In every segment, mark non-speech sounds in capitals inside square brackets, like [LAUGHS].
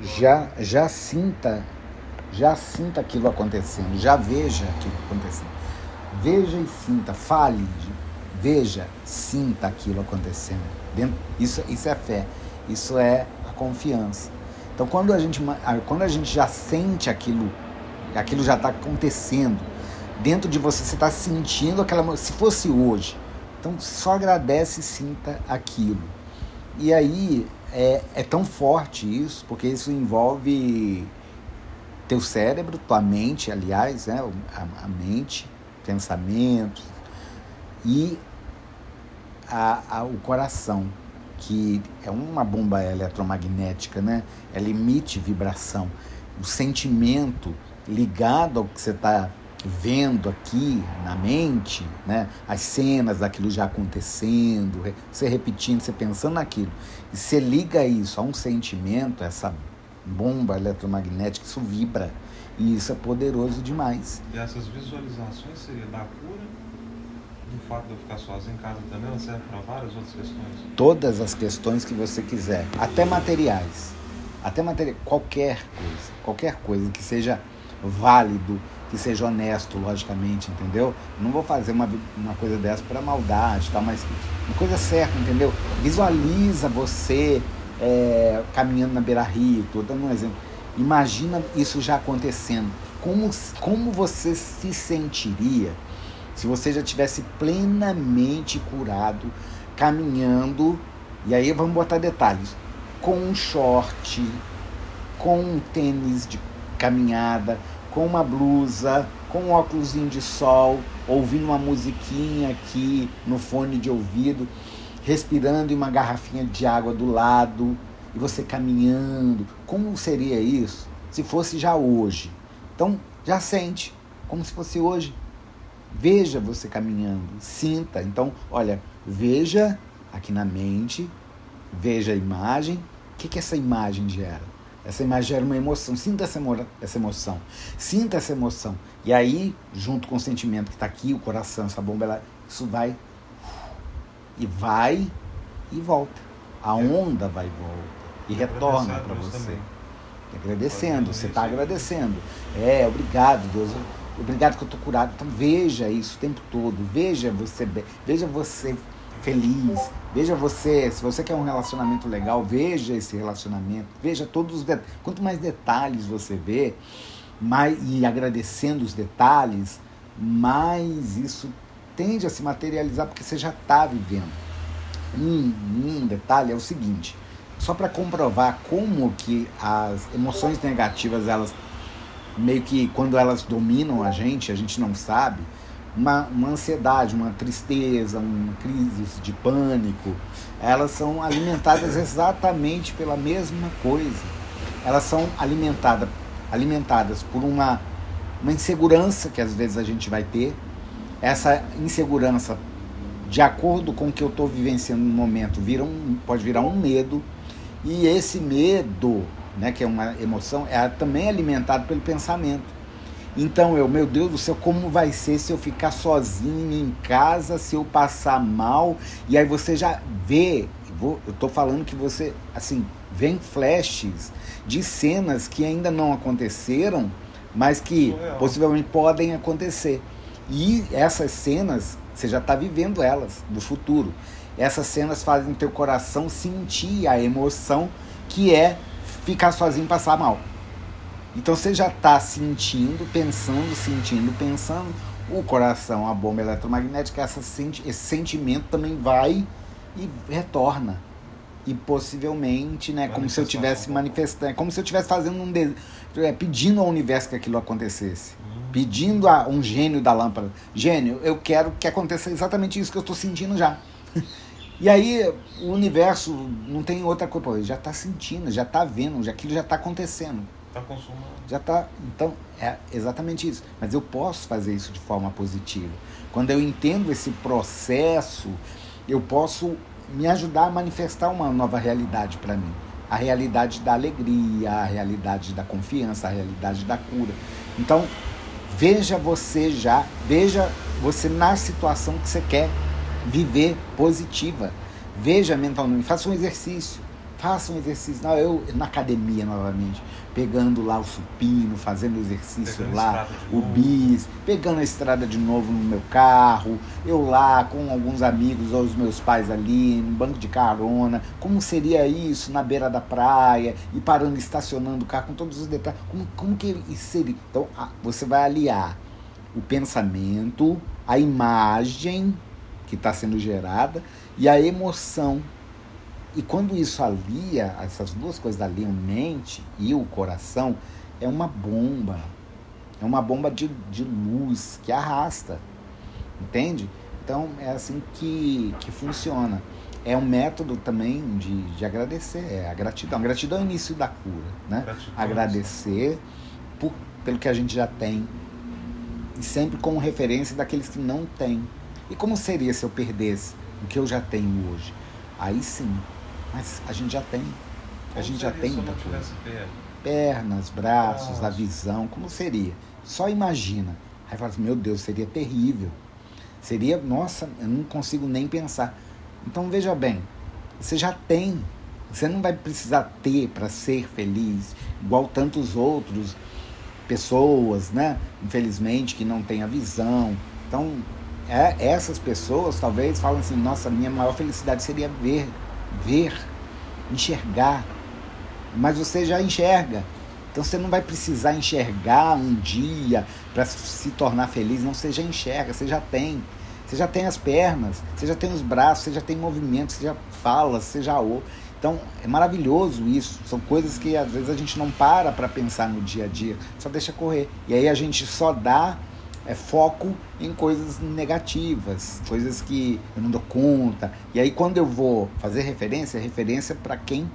já, já sinta, já sinta aquilo acontecendo, já veja aquilo acontecendo. Veja e sinta, fale, veja, sinta aquilo acontecendo. Isso, isso é fé, isso é a confiança. Então quando a gente, quando a gente já sente aquilo, aquilo já está acontecendo, dentro de você, você está sentindo aquela. Se fosse hoje, então só agradece e sinta aquilo. E aí é, é tão forte isso, porque isso envolve teu cérebro, tua mente, aliás, né? a, a mente, pensamentos e a, a, o coração, que é uma bomba eletromagnética, né? Ela emite vibração. O sentimento ligado ao que você está vendo aqui na mente, né, as cenas daquilo já acontecendo, você repetindo, você pensando naquilo, e você liga isso a um sentimento, essa bomba eletromagnética, isso vibra, e isso é poderoso demais. E essas visualizações seria da cura? Do fato de eu ficar sozinho em casa também, ela serve para várias outras questões? Todas as questões que você quiser, até materiais, até material, qualquer coisa, qualquer coisa que seja válido, que seja honesto, logicamente, entendeu? Não vou fazer uma, uma coisa dessa para maldade, tá? mas uma coisa certa, entendeu? Visualiza você é, caminhando na beira-rio, estou dando um exemplo. Imagina isso já acontecendo. Como, como você se sentiria se você já tivesse plenamente curado, caminhando, e aí vamos botar detalhes, com um short, com um tênis de caminhada, com uma blusa, com um óculos de sol, ouvindo uma musiquinha aqui no fone de ouvido, respirando em uma garrafinha de água do lado e você caminhando. Como seria isso se fosse já hoje? Então, já sente, como se fosse hoje. Veja você caminhando, sinta. Então, olha, veja aqui na mente, veja a imagem. O que, que essa imagem gera? Essa imagem gera uma emoção. Sinta essa, essa emoção. Sinta essa emoção. E aí, junto com o sentimento que está aqui, o coração, essa bomba, ela, isso vai e vai e volta. A onda vai e volta. E retorna para você. Também. Agradecendo, você está agradecendo. É, obrigado, Deus. Obrigado que eu estou curado. Então veja isso o tempo todo. Veja você, veja você feliz. Veja você, se você quer um relacionamento legal, veja esse relacionamento, veja todos os detalhes. Quanto mais detalhes você vê, mais, e agradecendo os detalhes, mais isso tende a se materializar porque você já está vivendo. Um, um detalhe é o seguinte, só para comprovar como que as emoções negativas, elas meio que quando elas dominam a gente, a gente não sabe, uma, uma ansiedade, uma tristeza, uma crise de pânico, elas são alimentadas exatamente pela mesma coisa. Elas são alimentadas, alimentadas por uma, uma insegurança que às vezes a gente vai ter. Essa insegurança, de acordo com o que eu estou vivenciando no momento, vira um, pode virar um medo. E esse medo, né, que é uma emoção, é também alimentado pelo pensamento. Então eu, meu Deus do céu, como vai ser se eu ficar sozinho em casa, se eu passar mal? E aí você já vê, eu estou falando que você, assim, vem flashes de cenas que ainda não aconteceram, mas que Surreal. possivelmente podem acontecer. E essas cenas, você já está vivendo elas do futuro. Essas cenas fazem teu coração sentir a emoção que é ficar sozinho e passar mal. Então você já está sentindo, pensando, sentindo, pensando. O coração, a bomba eletromagnética, essa, esse sentimento também vai e retorna. E possivelmente, né, como se eu tivesse manifestando, como se eu tivesse fazendo um de, é, pedindo ao universo que aquilo acontecesse. Uhum. Pedindo a um gênio da lâmpada, gênio, eu quero que aconteça exatamente isso que eu estou sentindo já. [LAUGHS] E aí o universo não tem outra coisa, já está sentindo, já está vendo, já aquilo já está acontecendo. Está consumando. Já está. Então, é exatamente isso. Mas eu posso fazer isso de forma positiva. Quando eu entendo esse processo, eu posso me ajudar a manifestar uma nova realidade para mim. A realidade da alegria, a realidade da confiança, a realidade da cura. Então, veja você já, veja você na situação que você quer viver positiva. Veja mentalmente, faça um exercício. Faça um exercício. Não, eu na academia novamente, pegando lá o supino, fazendo exercício Pegando lá, o novo. bis, pegando a estrada de novo no meu carro, eu lá com alguns amigos ou os meus pais ali, no banco de carona, como seria isso na beira da praia, e parando, estacionando o carro com todos os detalhes, como, como que isso seria? Então, você vai aliar o pensamento, a imagem que está sendo gerada e a emoção. E quando isso alia, essas duas coisas aliam mente e o coração, é uma bomba. É uma bomba de, de luz que arrasta. Entende? Então é assim que, que funciona. É um método também de, de agradecer, é a gratidão. A gratidão é o início da cura, né? Gratidão. Agradecer por, pelo que a gente já tem e sempre como referência daqueles que não têm. E como seria se eu perdesse o que eu já tenho hoje? Aí sim, mas a gente já tem. A gente já tem muita coisa. perna? Pernas, braços, a visão, como seria? Só imagina. Aí fala assim, meu Deus, seria terrível. Seria, nossa, eu não consigo nem pensar. Então veja bem, você já tem. Você não vai precisar ter para ser feliz, igual tantos outros pessoas, né? Infelizmente, que não têm a visão. Então, é, essas pessoas talvez falam assim, nossa, minha maior felicidade seria ver, ver, enxergar. Mas você já enxerga. Então você não vai precisar enxergar um dia para se tornar feliz, não, você já enxerga, você já tem. Você já tem as pernas, você já tem os braços, você já tem movimento, você já fala, você já ouve. Então é maravilhoso isso. São coisas que às vezes a gente não para para pensar no dia a dia, só deixa correr. E aí a gente só dá é, foco em coisas negativas, coisas que eu não dou conta. E aí quando eu vou fazer referência, é referência para quem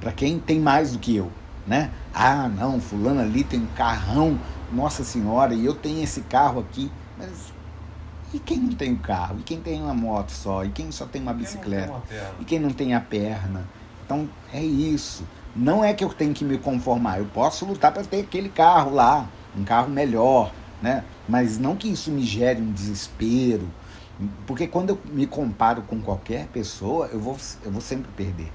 para quem tem mais do que eu, né? Ah, não, fulano ali tem um carrão, nossa senhora, e eu tenho esse carro aqui, mas e quem não tem um carro? E quem tem uma moto só? E quem só tem uma Quem não tem bicicleta? uma? E quem não tem a perna? Então é isso. Não é que eu tenho que me conformar. Eu posso lutar para ter aquele carro lá, um carro melhor, né? Mas não que isso me gere um desespero, porque quando eu me comparo com qualquer pessoa, eu vou, eu vou sempre perder.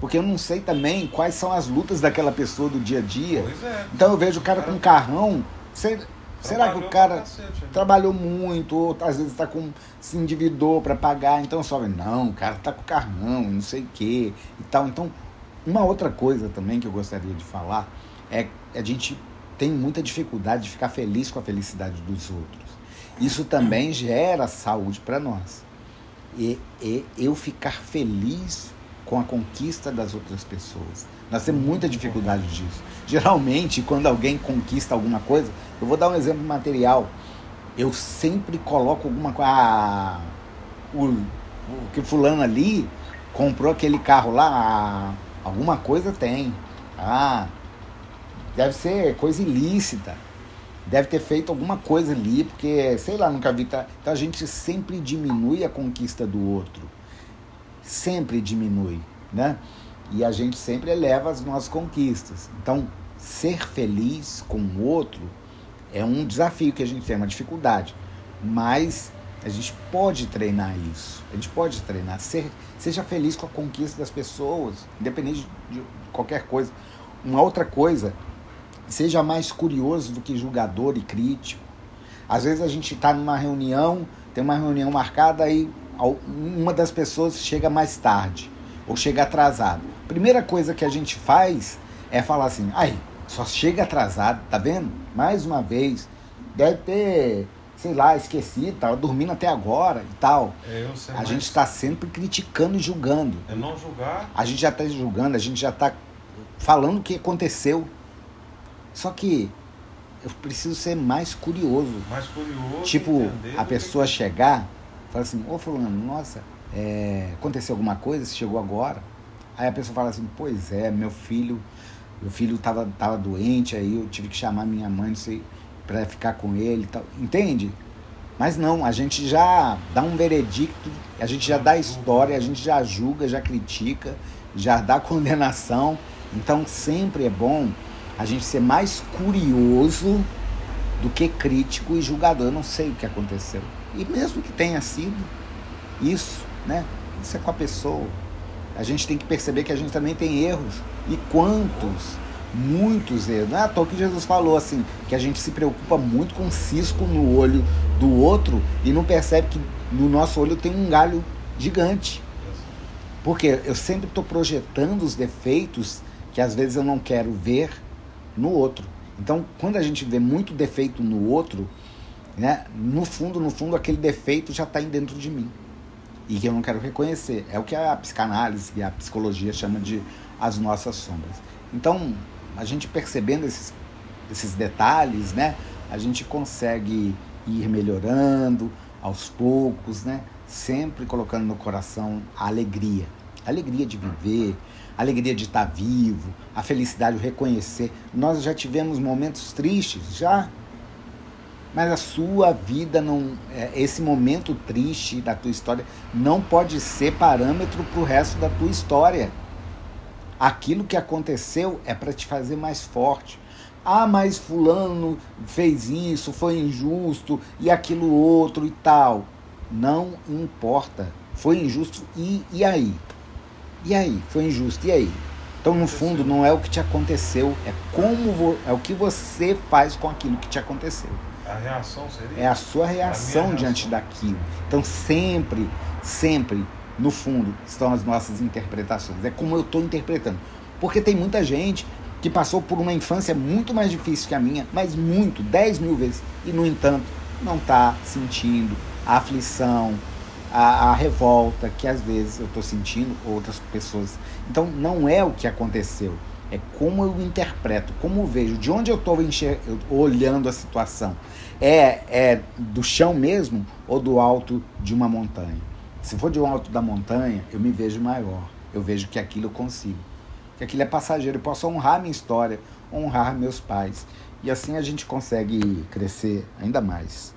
Porque eu não sei também quais são as lutas daquela pessoa do dia a dia. Pois é. Então eu vejo o cara com um carrão. se- será que o cara cacete, né? trabalhou muito, ou às vezes está com se endividou para pagar, então só não, o cara tá com carrão, não sei o quê e tal. Então, uma outra coisa também que eu gostaria de falar é que a gente tem muita dificuldade de ficar feliz com a felicidade dos outros. Isso também gera saúde para nós. E, e eu ficar feliz com a conquista das outras pessoas. Nós temos muita dificuldade disso. Geralmente, quando alguém conquista alguma coisa, eu vou dar um exemplo material. Eu sempre coloco alguma coisa. Ah, o, o que fulano ali comprou aquele carro lá, ah, alguma coisa tem. Ah, deve ser coisa ilícita. Deve ter feito alguma coisa ali, porque, sei lá, nunca vi. Tá... Então a gente sempre diminui a conquista do outro. Sempre diminui, né? E a gente sempre eleva as nossas conquistas. Então, ser feliz com o outro é um desafio que a gente tem, uma dificuldade. Mas a gente pode treinar isso. A gente pode treinar. Ser, seja feliz com a conquista das pessoas, independente de qualquer coisa. Uma outra coisa, seja mais curioso do que julgador e crítico. Às vezes a gente está numa reunião, tem uma reunião marcada e uma das pessoas chega mais tarde ou chega atrasado. Primeira coisa que a gente faz é falar assim: ai, só chega atrasado, tá vendo? Mais uma vez, deve ter, sei lá, esquecido, tava dormindo até agora e tal. É A mais- gente está sempre criticando e julgando. É não julgar. A gente já está julgando, a gente já está falando o que aconteceu. Só que eu preciso ser mais curioso. Mais curioso. Tipo, a pessoa que- chegar, fala assim, ô fulano, nossa, é, aconteceu alguma coisa, você chegou agora? Aí a pessoa fala assim, pois é, meu filho, meu filho tava, tava doente, aí eu tive que chamar minha mãe não sei, pra ficar com ele e tal. Entende? Mas não, a gente já dá um veredicto, a gente já dá história, a gente já julga, já critica, já dá [LAUGHS] condenação. Então sempre é bom a gente ser mais curioso do que crítico e julgador. Eu não sei o que aconteceu. E mesmo que tenha sido isso, né? Isso é com a pessoa. a gente tem que perceber que a gente também tem erros. E quantos? Muitos erros. Não é à toa que Jesus falou assim, que a gente se preocupa muito com um cisco no olho do outro e não percebe que no nosso olho tem um galho gigante. Porque eu sempre estou projetando os defeitos que às vezes eu não quero ver no outro. Então, quando a gente vê muito defeito no outro, né, no fundo, no fundo, aquele defeito já está dentro de mim e que eu não quero reconhecer. É o que a psicanálise e a psicologia chama de as nossas sombras. Então, a gente percebendo esses, esses detalhes, né, a gente consegue ir melhorando aos poucos, né, sempre colocando no coração a alegria, a alegria de viver, a alegria de estar vivo, a felicidade, o reconhecer. Nós já tivemos momentos tristes, já. Mas a sua vida não é, esse momento triste da tua história não pode ser parâmetro para o resto da tua história. Aquilo que aconteceu é para te fazer mais forte. Ah mas fulano fez isso foi injusto e aquilo outro e tal. Não importa. Foi injusto e, e aí e aí foi injusto e aí então no fundo não é o que te aconteceu é como é o que você faz com aquilo que te aconteceu a reação seria? É a sua reação a diante reação. daquilo. Então, sempre, sempre, no fundo, estão as nossas interpretações. É como eu estou interpretando. Porque tem muita gente que passou por uma infância muito mais difícil que a minha, mas muito, 10 mil vezes, e, no entanto, não está sentindo a aflição, a, a, revolta que às vezes eu estou sentindo, outras pessoas. Então, não é o que aconteceu é como eu interpreto, como eu vejo, de onde eu estou olhando a situação. É, é do chão mesmo ou do alto de uma montanha? Se for de um alto da montanha, eu me vejo maior. Eu vejo que aquilo eu consigo. Que aquilo é passageiro. Eu posso honrar minha história, honrar meus pais. E assim a gente consegue crescer ainda mais.